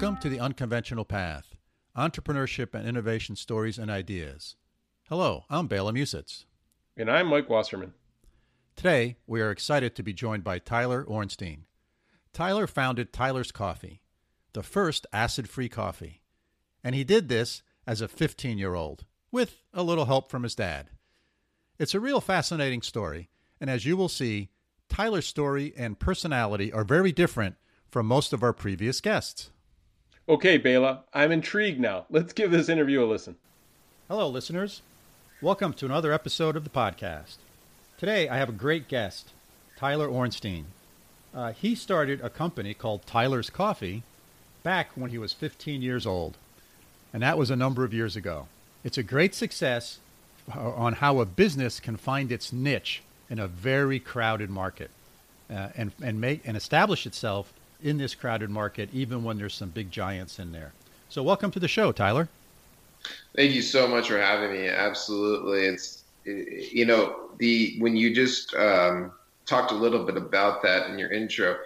Welcome to the Unconventional Path Entrepreneurship and Innovation Stories and Ideas. Hello, I'm Bela Musits. And I'm Mike Wasserman. Today, we are excited to be joined by Tyler Ornstein. Tyler founded Tyler's Coffee, the first acid free coffee. And he did this as a 15 year old, with a little help from his dad. It's a real fascinating story, and as you will see, Tyler's story and personality are very different from most of our previous guests. Okay, Bela, I'm intrigued now. Let's give this interview a listen. Hello, listeners. Welcome to another episode of the podcast. Today, I have a great guest, Tyler Ornstein. Uh, he started a company called Tyler's Coffee back when he was 15 years old, and that was a number of years ago. It's a great success uh, on how a business can find its niche in a very crowded market uh, and, and, make, and establish itself in this crowded market, even when there's some big giants in there. So, welcome to the show, Tyler. Thank you so much for having me. Absolutely, it's you know the when you just um, talked a little bit about that in your intro.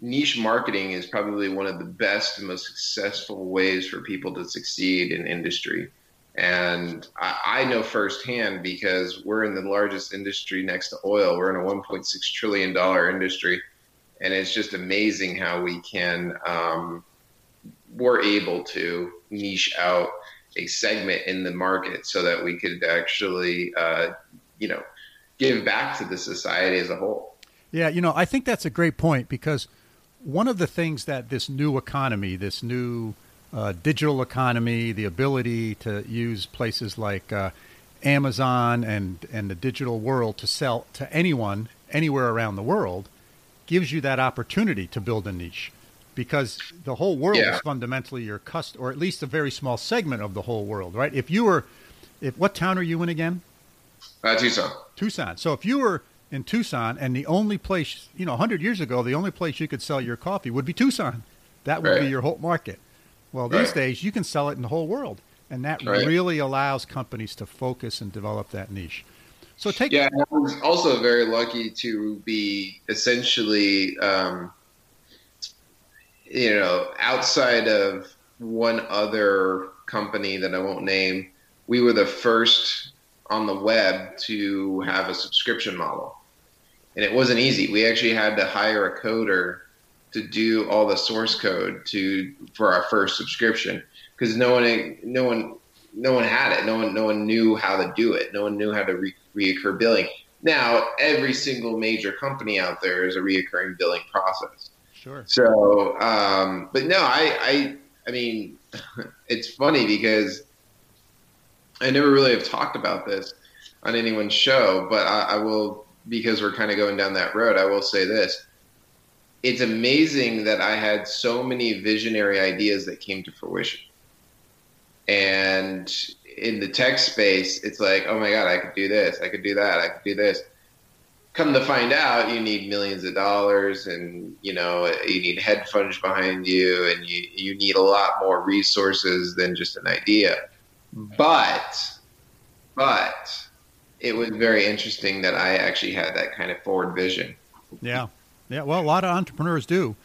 Niche marketing is probably one of the best and most successful ways for people to succeed in industry. And I, I know firsthand because we're in the largest industry next to oil. We're in a $1.6 trillion industry and it's just amazing how we can um, we're able to niche out a segment in the market so that we could actually uh, you know give back to the society as a whole. Yeah you know i think that's a great point because one of the things that this new economy this new uh, digital economy the ability to use places like uh, amazon and and the digital world to sell to anyone anywhere around the world gives you that opportunity to build a niche because the whole world yeah. is fundamentally your cust or at least a very small segment of the whole world, right? If you were, if what town are you in again? Uh, Tucson. Tucson. So if you were in Tucson and the only place, you know, 100 years ago, the only place you could sell your coffee would be Tucson. That would right. be your whole market. Well, these right. days you can sell it in the whole world. And that right. really allows companies to focus and develop that niche. So take yeah. I was also very lucky to be essentially, um, you know, outside of one other company that I won't name. We were the first on the web to have a subscription model, and it wasn't easy. We actually had to hire a coder to do all the source code to for our first subscription because no one no one no one had it. No one no one knew how to do it. No one knew how to re- reoccur billing. Now, every single major company out there is a reoccurring billing process. Sure. So, um, but no, I, I, I mean, it's funny because I never really have talked about this on anyone's show, but I, I will because we're kind of going down that road. I will say this: it's amazing that I had so many visionary ideas that came to fruition, and in the tech space, it's like, oh my god, I could do this, I could do that, I could do this. Come to find out, you need millions of dollars, and you know you need hedge funds behind you, and you you need a lot more resources than just an idea. But, but it was very interesting that I actually had that kind of forward vision. Yeah, yeah. Well, a lot of entrepreneurs do.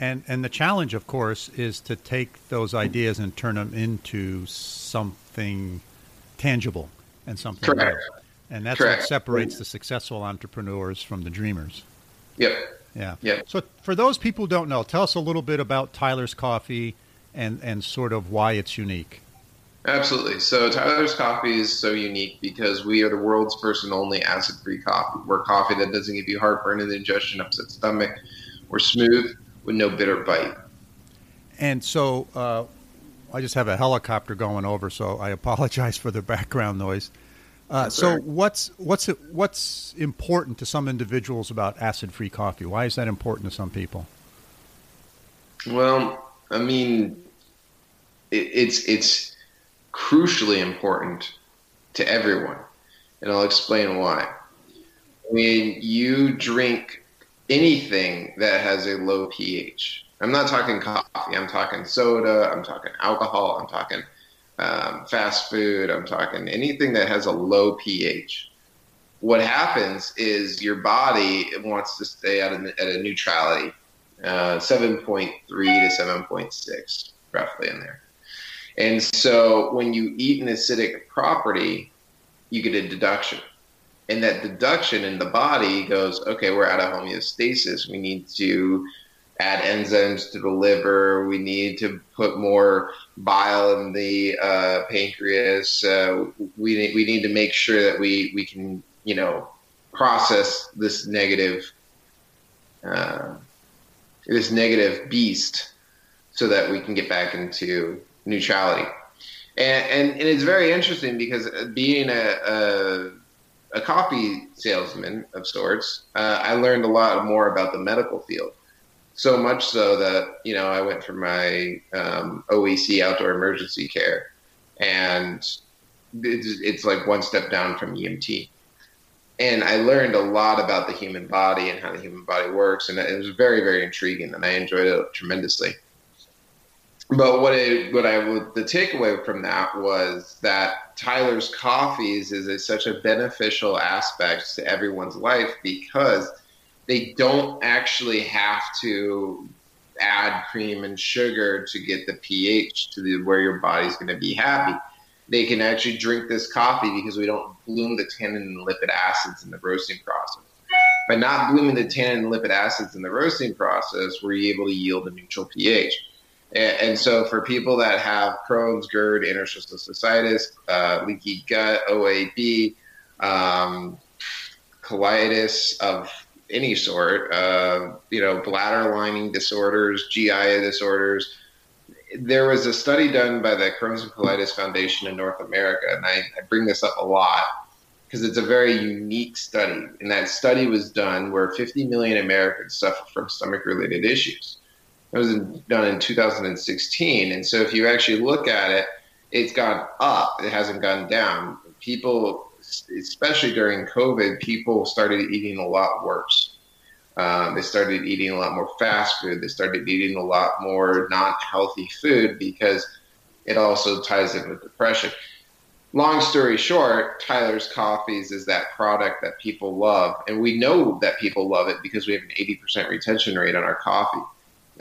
And and the challenge, of course, is to take those ideas and turn them into something tangible and something Correct. Real. And that's Correct. what separates the successful entrepreneurs from the dreamers. Yep. Yeah. Yep. So for those people who don't know, tell us a little bit about Tyler's Coffee and and sort of why it's unique. Absolutely. So Tyler's Coffee is so unique because we are the world's first and only acid-free coffee. We're coffee that doesn't give you heartburn and indigestion, upset stomach. We're smooth with no bitter bite. And so uh, I just have a helicopter going over, so I apologize for the background noise. Uh, so what's what's it, what's important to some individuals about acid-free coffee? Why is that important to some people? Well, I mean, it, it's it's crucially important to everyone, and I'll explain why. When you drink anything that has a low pH. I'm not talking coffee. I'm talking soda. I'm talking alcohol. I'm talking um, fast food. I'm talking anything that has a low pH. What happens is your body wants to stay at a, at a neutrality uh, 7.3 to 7.6, roughly in there. And so when you eat an acidic property, you get a deduction. And that deduction in the body goes, okay, we're out of homeostasis. We need to add enzymes to the liver. We need to put more bile in the uh, pancreas. Uh, we, we need to make sure that we, we can, you know, process this negative uh, this negative beast so that we can get back into neutrality. And, and, and it's very interesting because being a, a, a coffee salesman of sorts, uh, I learned a lot more about the medical field. So much so that, you know, I went for my um, OEC outdoor emergency care and it's, it's like one step down from EMT and I learned a lot about the human body and how the human body works, and it was very, very intriguing, and I enjoyed it tremendously. But what I, what I would, the takeaway from that was that Tyler's coffees is a, such a beneficial aspect to everyone's life because they don't actually have to add cream and sugar to get the pH to the, where your body's going to be happy they can actually drink this coffee because we don't bloom the tannin and lipid acids in the roasting process. By not blooming the tannin and lipid acids in the roasting process, we're able to yield a neutral pH. And, so, for people that have Crohn's, GERD, interstitial cystitis, uh, leaky gut, OAB, um, colitis of any sort, uh, you know, bladder lining disorders, GI disorders, there was a study done by the Crohn's and Colitis Foundation in North America, and I, I bring this up a lot because it's a very unique study. And that study was done where 50 million Americans suffer from stomach related issues. It was done in 2016. And so if you actually look at it, it's gone up, it hasn't gone down. People, especially during COVID, people started eating a lot worse. Um, they started eating a lot more fast food. They started eating a lot more not healthy food because it also ties in with depression. Long story short, Tyler's Coffees is that product that people love. And we know that people love it because we have an 80% retention rate on our coffee.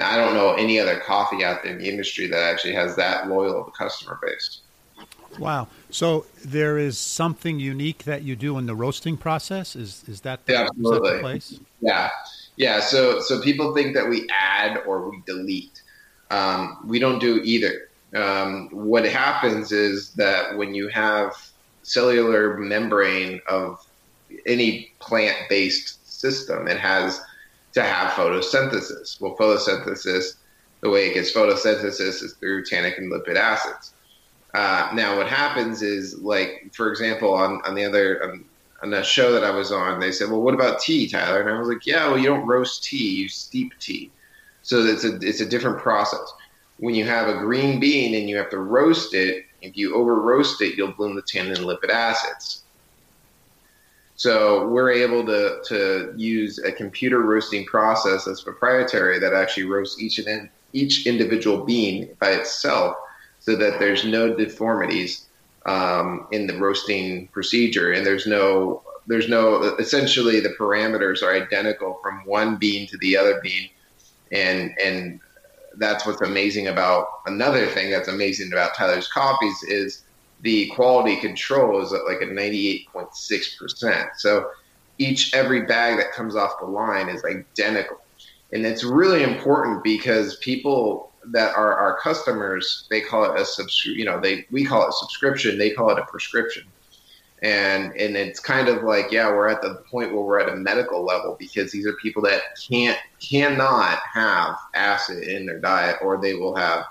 I don't know any other coffee out there in the industry that actually has that loyal of a customer base. Wow. So there is something unique that you do in the roasting process. Is is that the, yeah, absolutely. That the place? Yeah, yeah. So so people think that we add or we delete. Um, we don't do either. Um, what happens is that when you have cellular membrane of any plant-based system, it has to have photosynthesis. Well, photosynthesis, the way it gets photosynthesis is through tannic and lipid acids. Uh, now, what happens is, like, for example, on, on the other, on, on show that I was on, they said, well, what about tea, Tyler? And I was like, yeah, well, you don't roast tea, you steep tea. So it's a, it's a different process. When you have a green bean and you have to roast it, if you over roast it, you'll bloom the tannin and lipid acids. So we're able to, to use a computer roasting process that's proprietary that actually roasts each and each individual bean by itself so that there's no deformities um, in the roasting procedure, and there's no there's no essentially the parameters are identical from one bean to the other bean, and and that's what's amazing about another thing that's amazing about Tyler's coffees is the quality control is at like a 98.6%. So each every bag that comes off the line is identical. And it's really important because people that are our customers, they call it a subscription. You know, they we call it subscription. They call it a prescription. And and it's kind of like yeah, we're at the point where we're at a medical level because these are people that can't cannot have acid in their diet, or they will have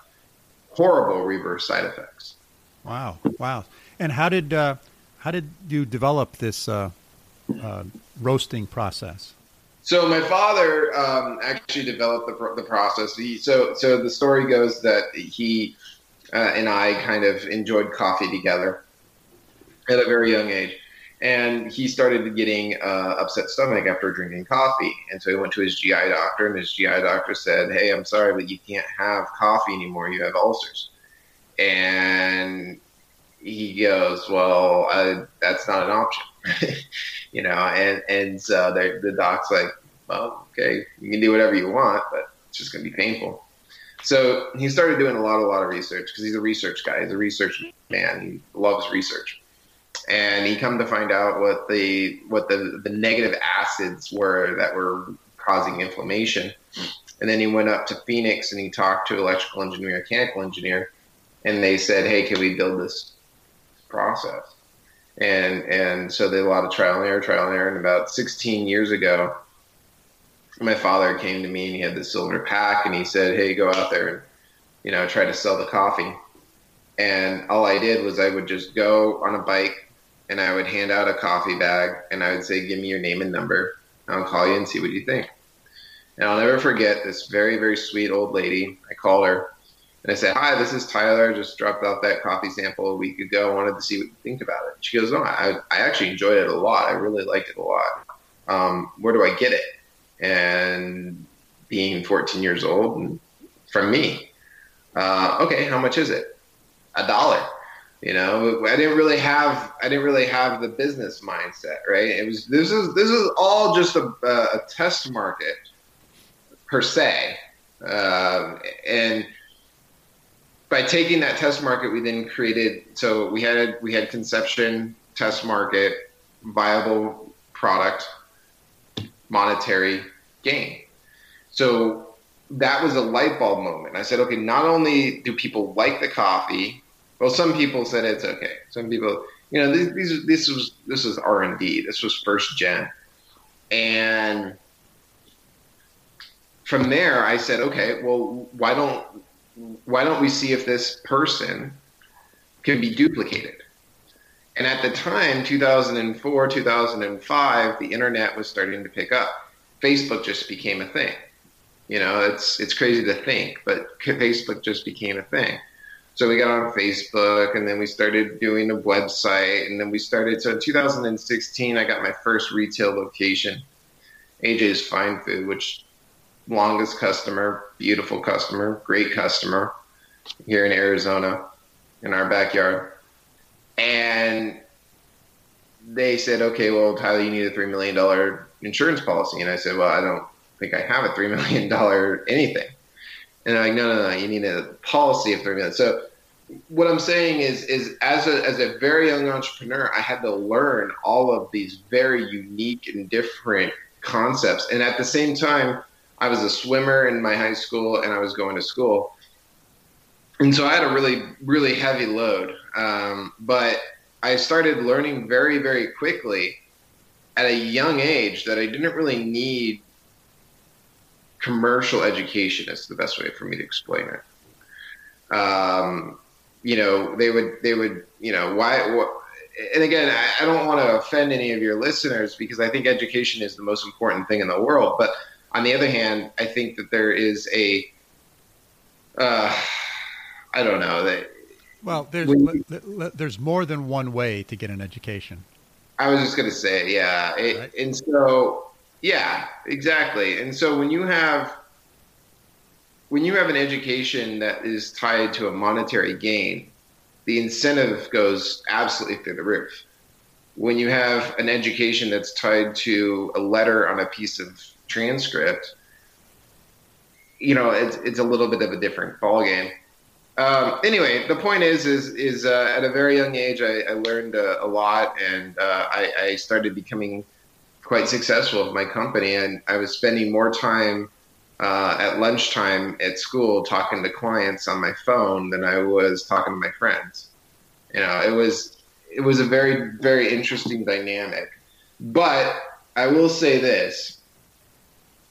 horrible reverse side effects. Wow, wow! And how did uh, how did you develop this uh, uh, roasting process? So my father um, actually developed the, the process. He, so so the story goes that he uh, and I kind of enjoyed coffee together at a very young age, and he started getting uh, upset stomach after drinking coffee, and so he went to his GI doctor, and his GI doctor said, "Hey, I'm sorry, but you can't have coffee anymore. You have ulcers." And he goes, "Well, I, that's not an option." you know, and and so the doc's like, well, okay, you can do whatever you want, but it's just going to be painful. So he started doing a lot, a lot of research because he's a research guy. He's a research man. He loves research, and he come to find out what the what the the negative acids were that were causing inflammation. And then he went up to Phoenix and he talked to electrical engineer, mechanical engineer, and they said, "Hey, can we build this process?" And and so they a lot of trial and error, trial and error. And about 16 years ago, my father came to me and he had this silver pack and he said, "Hey, go out there and you know try to sell the coffee." And all I did was I would just go on a bike and I would hand out a coffee bag and I would say, "Give me your name and number. I'll call you and see what you think." And I'll never forget this very very sweet old lady. I called her and I said, "Hi, this is Tyler. I just dropped off that coffee sample a week ago. I wanted to see what you think about it." She goes, "No, I, I actually enjoyed it a lot. I really liked it a lot. Um, where do I get it?" And being 14 years old, and from me, uh, okay, how much is it? A dollar. You know, I didn't really have I didn't really have the business mindset, right? It was this is this is all just a, a test market per se, um, and by taking that test market, we then created. So we had we had conception, test market, viable product, monetary gain. So that was a light bulb moment. I said, okay, not only do people like the coffee, well, some people said it's okay. Some people, you know, these, these this was this was R and D. This was first gen, and from there, I said, okay, well, why don't why don't we see if this person can be duplicated? And at the time, 2004, 2005, the internet was starting to pick up. Facebook just became a thing. You know, it's it's crazy to think, but Facebook just became a thing. So we got on Facebook, and then we started doing a website, and then we started. So in 2016, I got my first retail location, AJ's Fine Food, which longest customer, beautiful customer, great customer here in Arizona in our backyard. And they said, okay, well, Tyler, you need a $3 million insurance policy. And I said, well, I don't think I have a $3 million anything. And they're like, no, no, no, you need a policy of $3 million. So what I'm saying is, is as a, as a very young entrepreneur, I had to learn all of these very unique and different concepts. And at the same time, I was a swimmer in my high school and I was going to school. And so I had a really, really heavy load. Um, but I started learning very, very quickly at a young age that I didn't really need commercial education is the best way for me to explain it. Um, you know, they would, they would, you know, why, what, and again, I, I don't want to offend any of your listeners because I think education is the most important thing in the world. But on the other hand, I think that there is a, uh, I don't know that. Well, there's there's more than one way to get an education. I was just going to say, yeah, it, right. and so yeah, exactly. And so when you have when you have an education that is tied to a monetary gain, the incentive goes absolutely through the roof. When you have an education that's tied to a letter on a piece of transcript, you know, it's it's a little bit of a different ballgame. Um, anyway, the point is, is, is uh, at a very young age, I, I learned uh, a lot, and uh, I, I, started becoming quite successful with my company. And I was spending more time uh, at lunchtime at school talking to clients on my phone than I was talking to my friends. You know, it was it was a very very interesting dynamic. But I will say this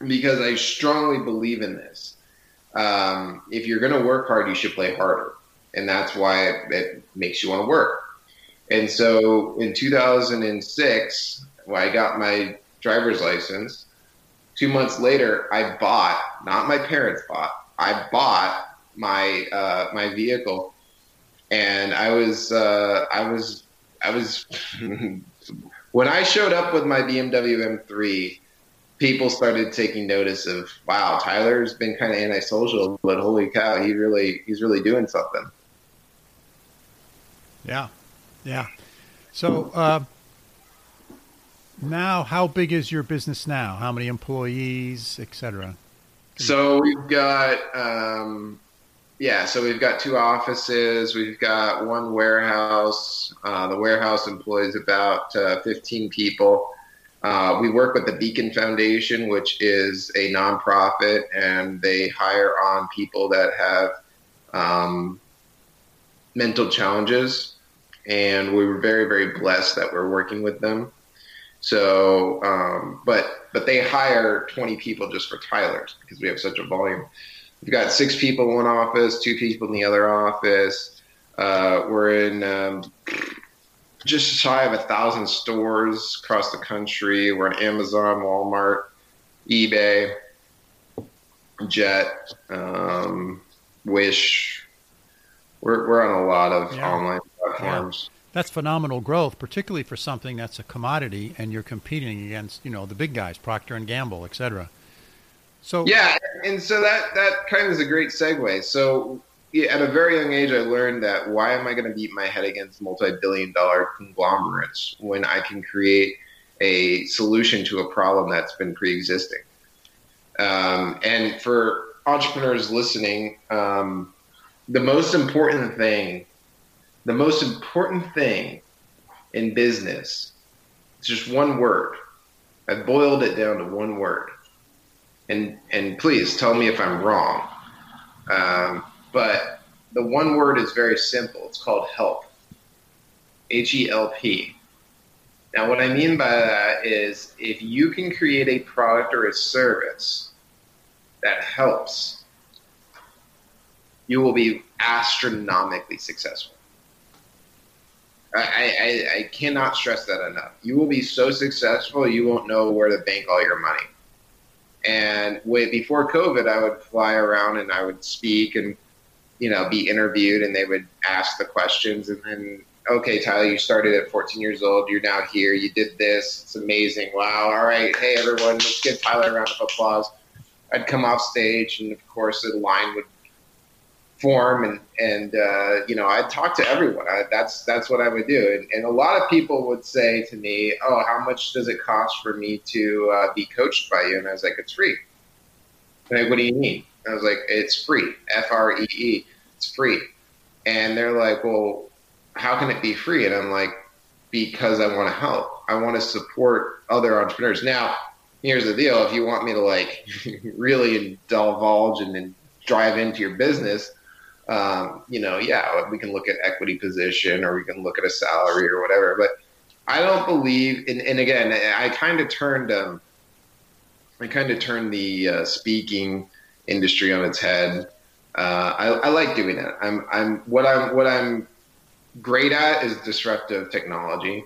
because I strongly believe in this um, if you're going to work hard, you should play harder. And that's why it, it makes you want to work. And so in 2006, when I got my driver's license, two months later, I bought, not my parents bought, I bought my, uh, my vehicle. And I was, uh, I was, I was, when I showed up with my BMW M3, people started taking notice of wow tyler's been kind of antisocial but holy cow he really he's really doing something yeah yeah so uh, now how big is your business now how many employees etc So we've got, um, yeah, so we've got two offices. We've got one warehouse. Uh, the warehouse employs about uh, 15 people. Uh, we work with the Beacon Foundation, which is a nonprofit, and they hire on people that have um, mental challenges. And we were very, very blessed that we're working with them. So, um, but but they hire 20 people just for Tyler's because we have such a volume. We've got six people in one office, two people in the other office. Uh, we're in um, just shy of a thousand stores across the country. We're on Amazon, Walmart, eBay, Jet, um, Wish. We're we're on a lot of yeah. online platforms. Yeah. That's phenomenal growth, particularly for something that's a commodity and you're competing against, you know, the big guys, Procter and Gamble, et cetera. So yeah, and so that that kind of is a great segue. So at a very young age, I learned that why am I going to beat my head against multi-billion-dollar conglomerates when I can create a solution to a problem that's been pre-existing? Um, and for entrepreneurs listening, um, the most important thing, the most important thing in business, it's just one word. I've boiled it down to one word, and and please tell me if I'm wrong. Um, but the one word is very simple. It's called help. H E L P. Now, what I mean by that is if you can create a product or a service that helps, you will be astronomically successful. I, I, I cannot stress that enough. You will be so successful, you won't know where to bank all your money. And before COVID, I would fly around and I would speak and you know, be interviewed and they would ask the questions and then, okay, Tyler, you started at 14 years old. You're now here. You did this. It's amazing. Wow. All right. Hey, everyone, let's give Tyler a round of applause. I'd come off stage and of course a line would form and, and, uh, you know, I'd talk to everyone. I, that's, that's what I would do. And, and, a lot of people would say to me, Oh, how much does it cost for me to uh, be coached by you? And I was like, it's free. Like, what do you mean? I was like, it's free. F R E E. It's free. And they're like, well, how can it be free? And I'm like, because I want to help. I want to support other entrepreneurs. Now, here's the deal. If you want me to like really divulge and then drive into your business, um, you know, yeah, we can look at equity position or we can look at a salary or whatever. But I don't believe, and, and again, I kind of turned, um, I kind of turned the uh, speaking industry on its head. Uh, I, I, like doing that. I'm, I'm what I'm what I'm great at is disruptive technology.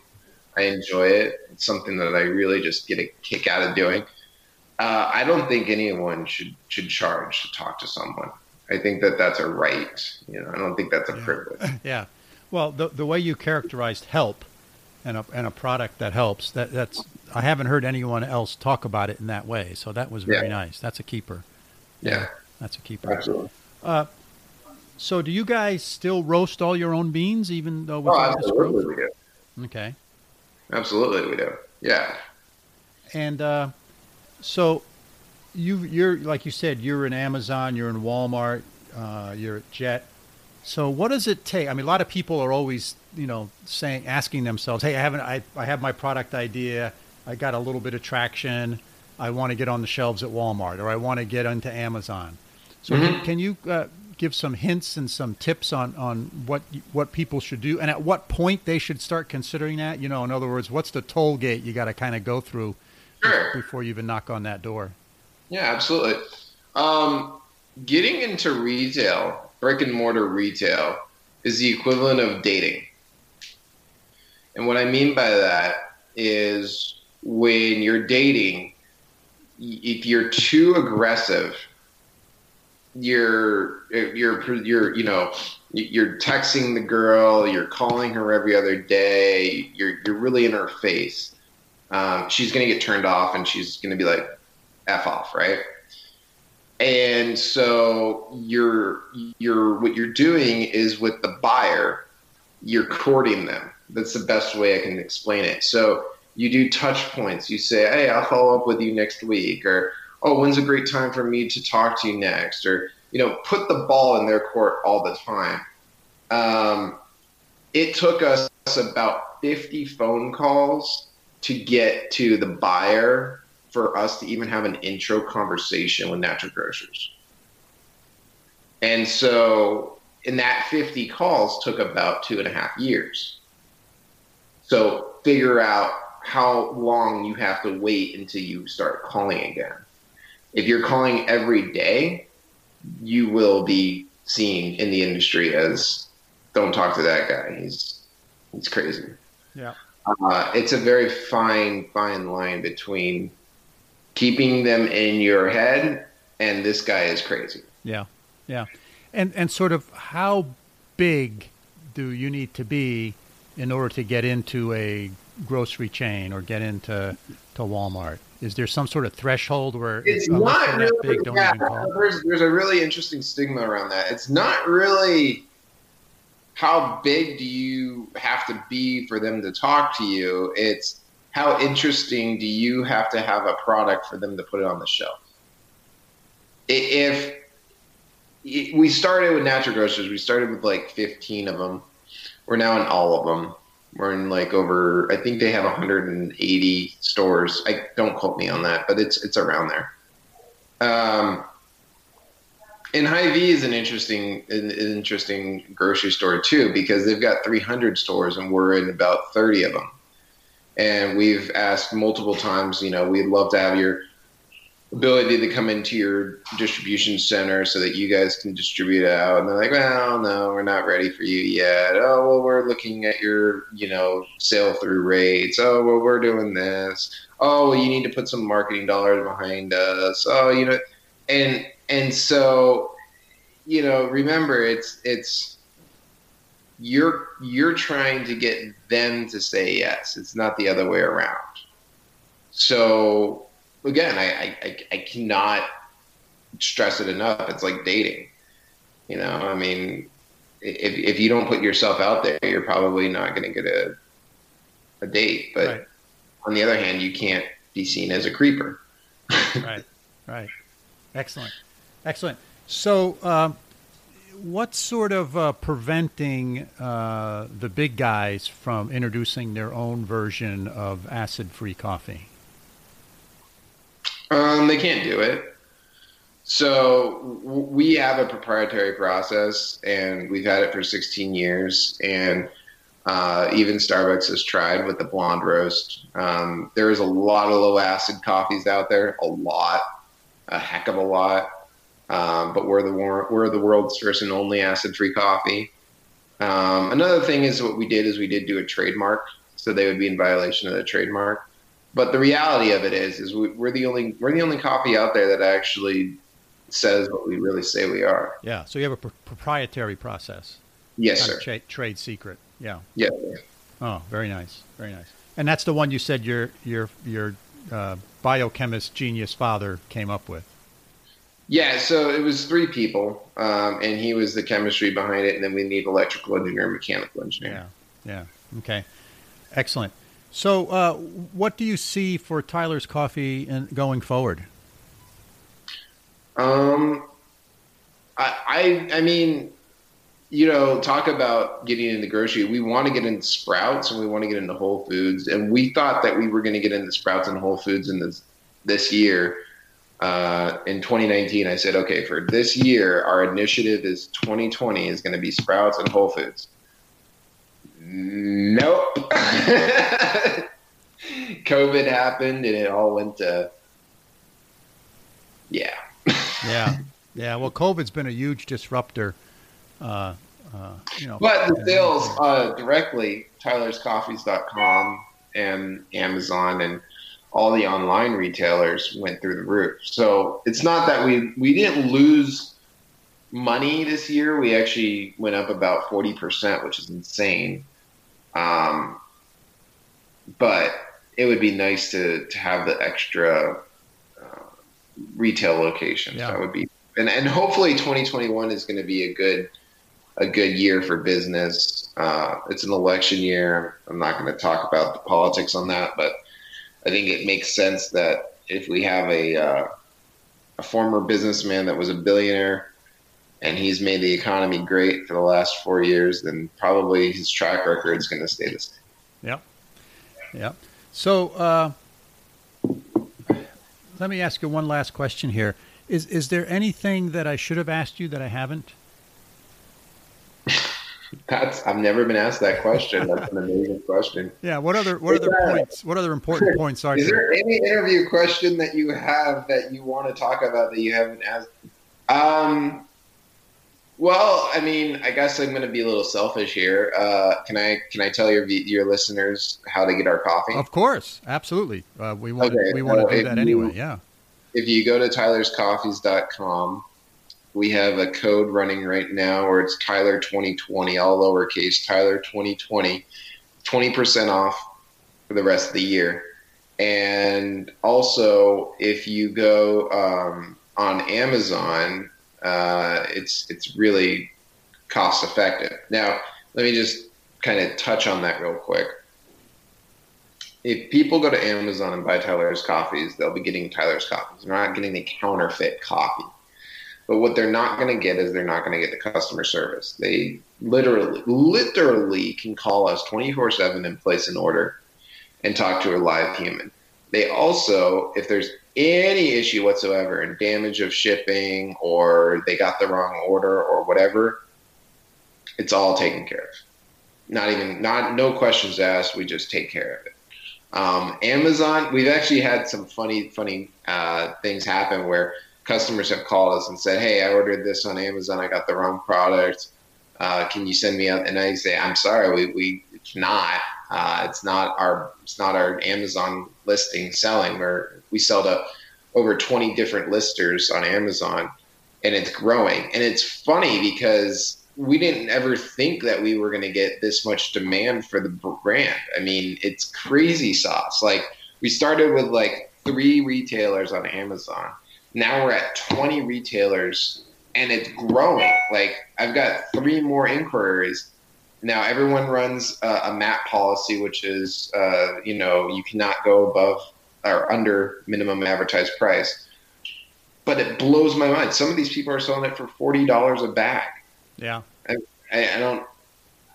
I enjoy it. It's something that I really just get a kick out of doing. Uh, I don't think anyone should should charge to talk to someone. I think that that's a right. You know, I don't think that's a yeah. privilege. Yeah. Well, the the way you characterized help and a and a product that helps that that's I haven't heard anyone else talk about it in that way. So that was very yeah. nice. That's a keeper. Yeah. That's a keeper. Absolutely. Uh, so, do you guys still roast all your own beans, even though with oh, absolutely we do. Okay. Absolutely, we do. Yeah. And uh, so, you you're like you said, you're in Amazon, you're in Walmart, uh, you're at Jet. So, what does it take? I mean, a lot of people are always, you know, saying, asking themselves, "Hey, I haven't, I, I have my product idea, I got a little bit of traction." I want to get on the shelves at Walmart or I want to get into Amazon. So mm-hmm. can, can, you uh, give some hints and some tips on, on what what people should do and at what point they should start considering that? You know, in other words, what's the toll gate you got to kind of go through sure. before you even knock on that door? Yeah, absolutely. Um, getting into retail, brick and mortar retail, is the equivalent of dating. And what I mean by that is when you're dating, if you're too aggressive, you're you're you're you know you're texting the girl, you're calling her every other day, you're you're really in her face. Um, she's gonna get turned off, and she's gonna be like, "f off," right? And so you're you're what you're doing is with the buyer, you're courting them. That's the best way I can explain it. So you do touch points. You say, "Hey, I'll follow up with you next week," or oh, when's a great time for me to talk to you next? Or, you know, put the ball in their court all the time. Um, it took us about 50 phone calls to get to the buyer for us to even have an intro conversation with natural grocers. And so, in that 50 calls took about two and a half years. So, figure out how long you have to wait until you start calling again. If you're calling every day, you will be seen in the industry as don't talk to that guy. He's he's crazy. Yeah. Uh, it's a very fine, fine line between keeping them in your head and this guy is crazy. Yeah, yeah, and and sort of how big do you need to be in order to get into a grocery chain or get into to Walmart? Is there some sort of threshold where it's oh, not really big, yeah, there's, there's a really interesting stigma around that. It's not really how big do you have to be for them to talk to you? It's how interesting do you have to have a product for them to put it on the shelf? If we started with natural grocers, we started with like 15 of them. We're now in all of them. We're in like over, I think they have 180 stores. I don't quote me on that, but it's it's around there. Um, and Hy-Vee is an interesting, an, interesting grocery store too because they've got 300 stores and we're in about 30 of them. And we've asked multiple times, you know, we'd love to have your ability to come into your distribution center so that you guys can distribute out. And they're like, well, no, we're not ready for you yet. Oh, well, we're looking at your, you know, sale through rates. Oh, well, we're doing this. Oh, well, you need to put some marketing dollars behind us. Oh, you know, and and so you know remember it's it's you're you're trying to get them to say yes it's not the other way around so again i i, I cannot stress it enough it's like dating you know i mean if, if you don't put yourself out there you're probably not going to get a a date but right. on the other hand you can't be seen as a creeper right right excellent Excellent. So, uh, what's sort of uh, preventing uh, the big guys from introducing their own version of acid-free coffee? Um, they can't do it. So we have a proprietary process, and we've had it for 16 years. And uh, even Starbucks has tried with the blonde roast. Um, there is a lot of low acid coffees out there, a lot, a heck of a lot. Um, but we're the we're the world's first and only acid-free coffee. Um, another thing is what we did is we did do a trademark, so they would be in violation of the trademark. But the reality of it is, is we, are the only we're the only coffee out there that actually says what we really say we are. Yeah. So you have a pr- proprietary process. Yes, sir. Tra- trade secret. Yeah. Yeah. Oh, very nice. Very nice. And that's the one you said your your your uh, biochemist genius father came up with. Yeah, so it was three people, um, and he was the chemistry behind it, and then we need electrical engineer and mechanical engineer. Yeah, yeah, okay, excellent. So, uh, what do you see for Tyler's Coffee in, going forward? Um, I, I, I mean, you know, talk about getting into grocery. We want to get into Sprouts and we want to get into Whole Foods, and we thought that we were going to get into Sprouts and Whole Foods in this this year uh, in 2019, I said, okay, for this year, our initiative is 2020 is going to be Sprouts and Whole Foods. Nope. COVID happened and it all went to, yeah. yeah. Yeah. Well, COVID's been a huge disruptor. Uh, uh, you know, but the sales uh, directly, tylerscoffees.com and Amazon and all the online retailers went through the roof. So it's not that we we didn't lose money this year. We actually went up about forty percent, which is insane. Um, but it would be nice to to have the extra uh, retail locations. Yeah. That would be and and hopefully 2021 is going to be a good a good year for business. Uh, it's an election year. I'm not going to talk about the politics on that, but I think it makes sense that if we have a uh, a former businessman that was a billionaire and he's made the economy great for the last four years, then probably his track record is going to stay the same. Yep. Yep. So uh, let me ask you one last question here. Is is there anything that I should have asked you that I haven't? That's I've never been asked that question. That's an amazing question. Yeah. What other what other points? What other important points are? Is there any interview question that you have that you want to talk about that you haven't asked? Um. Well, I mean, I guess I'm going to be a little selfish here. Uh, can I can I tell your your listeners how to get our coffee? Of course, absolutely. Uh, we want okay, we want to do that you, anyway. Yeah. If you go to tylerscoffees.com, we have a code running right now where it's Tyler 2020, all lowercase Tyler 2020, 20% off for the rest of the year. And also, if you go um, on Amazon, uh, it's it's really cost effective. Now, let me just kind of touch on that real quick. If people go to Amazon and buy Tyler's coffees, they'll be getting Tyler's coffees. They're not getting the counterfeit coffee. But what they're not going to get is they're not going to get the customer service. They literally, literally can call us 24 7 and place an order and talk to a live human. They also, if there's any issue whatsoever and damage of shipping or they got the wrong order or whatever, it's all taken care of. Not even, not, no questions asked. We just take care of it. Um, Amazon, we've actually had some funny, funny uh, things happen where customers have called us and said, "Hey, I ordered this on Amazon. I got the wrong product. Uh, can you send me out?" And I say, "I'm sorry, we we cannot. Uh, it's not our it's not our Amazon listing selling. Where we sell to over 20 different listers on Amazon, and it's growing. And it's funny because." We didn't ever think that we were going to get this much demand for the brand. I mean, it's crazy sauce. Like we started with like three retailers on Amazon now we're at 20 retailers and it's growing. Like I've got three more inquiries. Now everyone runs a, a MAP policy, which is, uh, you know, you cannot go above or under minimum advertised price. But it blows my mind. Some of these people are selling it for forty dollars a bag. Yeah, I, I, I don't,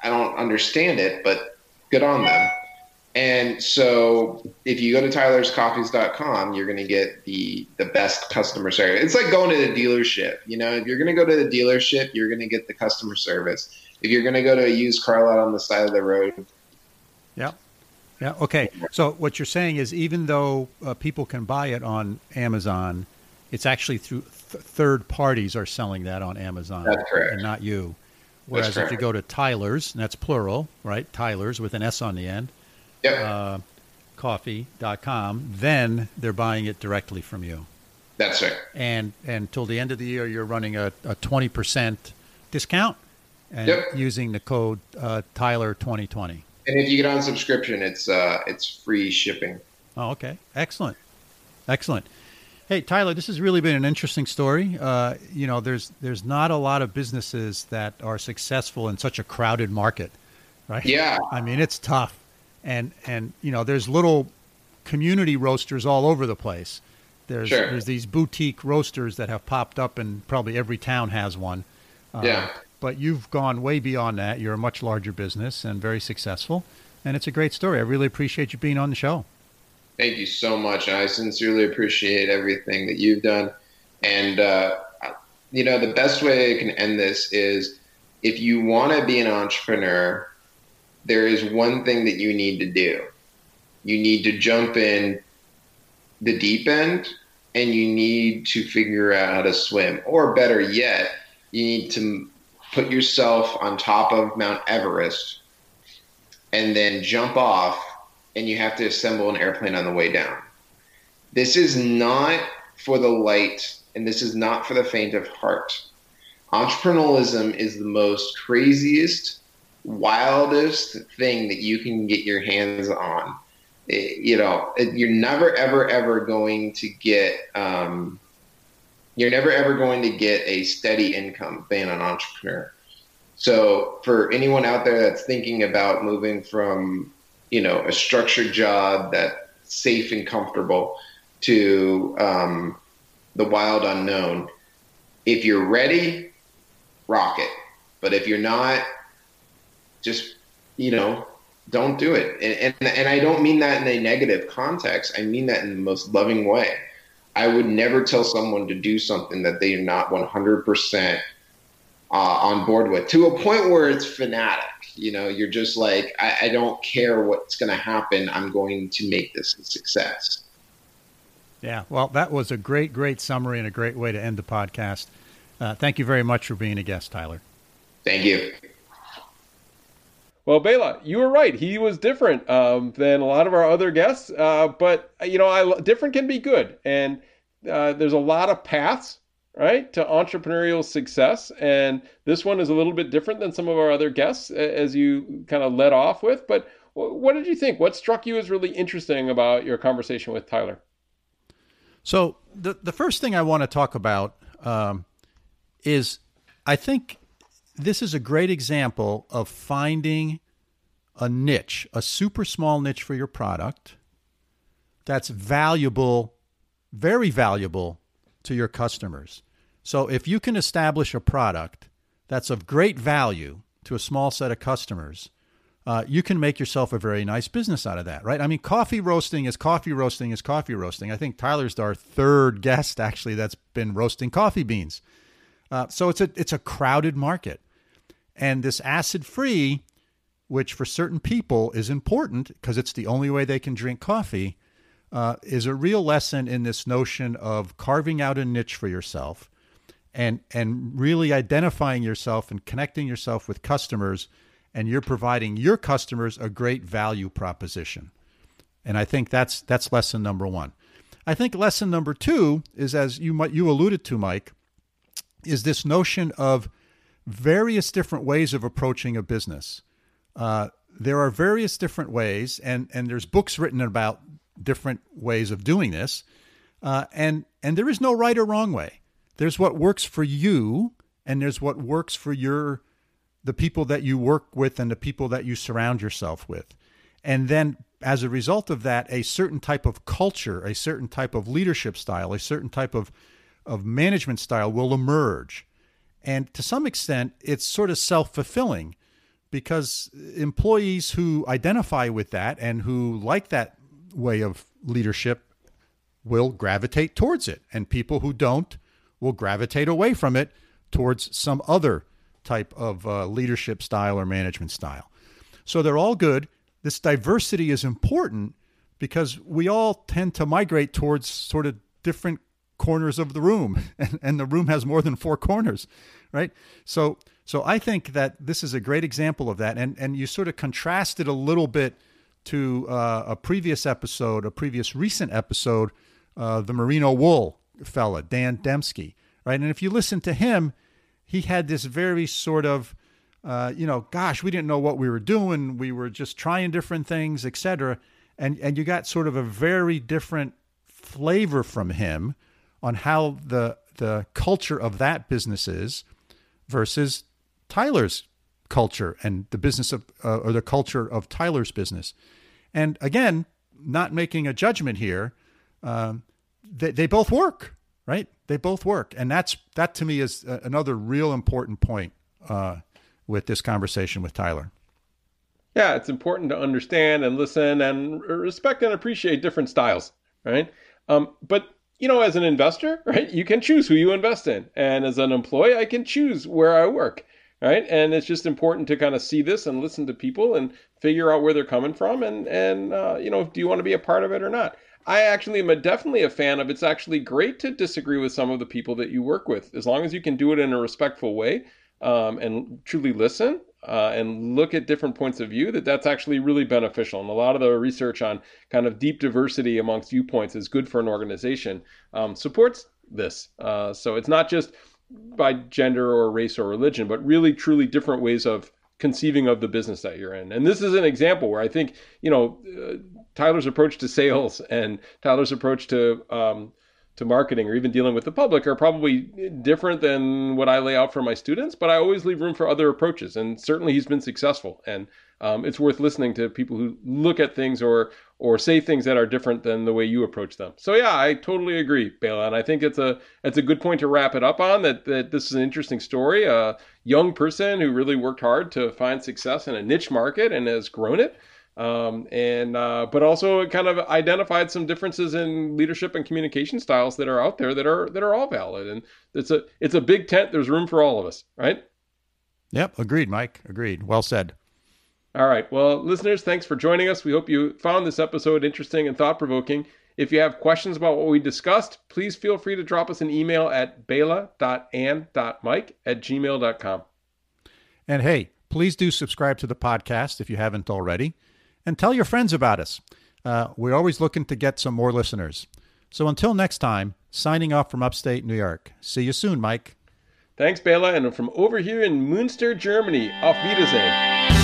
I don't understand it, but good on them. And so if you go to tylerscoffees.com, you're going to get the, the best customer service. It's like going to the dealership. You know, if you're going to go to the dealership, you're going to get the customer service. If you're going to go to a used car lot on the side of the road. Yeah. Yeah. Okay. So what you're saying is even though uh, people can buy it on Amazon, it's actually through th- third parties are selling that on Amazon. That's correct. And not you. Whereas if you go to Tyler's, and that's plural, right? Tyler's with an S on the end yep. uh, coffee.com, then they're buying it directly from you. That's right. And and till the end of the year, you're running a, a 20% discount and yep. using the code uh, Tyler 2020. And if you get on subscription, it's uh, it's free shipping. Oh, okay. Excellent. Excellent. Hey, Tyler, this has really been an interesting story. Uh, you know, there's there's not a lot of businesses that are successful in such a crowded market, right? Yeah. I mean, it's tough and and you know there's little community roasters all over the place. There's sure. there's these boutique roasters that have popped up, and probably every town has one. Uh, yeah. But you've gone way beyond that. You're a much larger business and very successful, and it's a great story. I really appreciate you being on the show. Thank you so much. I sincerely appreciate everything that you've done. And, uh, you know, the best way I can end this is if you want to be an entrepreneur, there is one thing that you need to do. You need to jump in the deep end and you need to figure out how to swim. Or better yet, you need to put yourself on top of Mount Everest and then jump off, and you have to assemble an airplane on the way down. This is not for the light, and this is not for the faint of heart. Entrepreneurialism is the most craziest, wildest thing that you can get your hands on. It, you know, it, you're never, ever, ever going to get, um, you're never ever going to get a steady income being an entrepreneur. So for anyone out there that's thinking about moving from, you know, a structured job that's safe and comfortable to, um, the wild unknown. If you're ready, rock it. But if you're not, just you know, don't do it. And, and and I don't mean that in a negative context. I mean that in the most loving way. I would never tell someone to do something that they are not 100% uh, on board with to a point where it's fanatic. You know, you're just like, I, I don't care what's going to happen. I'm going to make this a success. Yeah, well, that was a great, great summary and a great way to end the podcast. Uh, thank you very much for being a guest, Tyler. Thank you. Well, Bela, you were right. He was different um, than a lot of our other guests, uh, but you know, I, different can be good, and uh, there's a lot of paths right, to entrepreneurial success. And this one is a little bit different than some of our other guests, as you kind of led off with. But what did you think? What struck you as really interesting about your conversation with Tyler? So the the first thing I want to talk about um, is I think this is a great example of finding a niche, a super small niche for your product that's valuable, very valuable to your customers. So if you can establish a product that's of great value to a small set of customers, uh, you can make yourself a very nice business out of that, right? I mean, coffee roasting is coffee roasting is coffee roasting. I think Tyler's our third guest actually that's been roasting coffee beans. Uh, so it's a it's a crowded market, and this acid free, which for certain people is important because it's the only way they can drink coffee, uh, is a real lesson in this notion of carving out a niche for yourself and and really identifying yourself and connecting yourself with customers and you're providing your customers a great value proposition. And i think that's that's lesson number 1 i think lesson number 2 is as you you alluded to mike is this notion of various different ways of approaching a business. Uh, there are various different ways and and there's books written about different ways of doing this uh, and and there is no right or wrong way. There's what works for you and there's what works for your the people that you work with and the people that you surround yourself with. And then as a result of that a certain type of culture a certain type of leadership style a certain type of of management style will emerge and to some extent it's sort of self-fulfilling because employees who identify with that and who like that way of leadership will gravitate towards it and people who don't will gravitate away from it towards some other type of uh, leadership style or management style. So they're all good. This diversity is important because we all tend to migrate towards sort of different corners of the room, and, and the room has more than four corners, right? So, so I think that this is a great example of that, and and you sort of contrast it a little bit to uh, a previous episode, a previous recent episode, uh, the merino wool fella, Dan Dembski, right? And if you listen to him, he had this very sort of, uh, you know, gosh, we didn't know what we were doing. We were just trying different things, etc. And and you got sort of a very different flavor from him on how the the culture of that business is versus Tyler's culture and the business of uh, or the culture of Tyler's business. And again, not making a judgment here. Um, they, they both work, right? They both work, and that's that to me is another real important point uh, with this conversation with Tyler. Yeah, it's important to understand and listen and respect and appreciate different styles, right? Um, but you know, as an investor, right, you can choose who you invest in, and as an employee, I can choose where I work, right? And it's just important to kind of see this and listen to people and figure out where they're coming from, and and uh, you know, do you want to be a part of it or not? I actually am a, definitely a fan of it's actually great to disagree with some of the people that you work with, as long as you can do it in a respectful way um, and truly listen uh, and look at different points of view. That that's actually really beneficial. And a lot of the research on kind of deep diversity amongst viewpoints is good for an organization. Um, supports this, uh, so it's not just by gender or race or religion, but really truly different ways of conceiving of the business that you're in. And this is an example where I think, you know, uh, Tyler's approach to sales and Tyler's approach to um, to marketing or even dealing with the public are probably different than what I lay out for my students, but I always leave room for other approaches. And certainly he's been successful. And um, it's worth listening to people who look at things or or say things that are different than the way you approach them. So yeah, I totally agree, Bela, and I think it's a it's a good point to wrap it up on. That that this is an interesting story. A young person who really worked hard to find success in a niche market and has grown it um, and uh, but also it kind of identified some differences in leadership and communication styles that are out there that are that are all valid. And it's a it's a big tent. There's room for all of us right? Yep. Agreed mike. Agreed. Well said. All right. Well listeners thanks for joining us. We hope you found this episode interesting and thought-provoking. If you have questions about what we discussed please feel free to drop us an email at bela.and.mike at gmail.com and hey please do subscribe to the podcast if you haven't already and tell your friends about us. Uh, we're always looking to get some more listeners. So until next time, signing off from upstate New York. See you soon, Mike. Thanks, Bela. And from over here in Munster, Germany, auf Wiedersehen.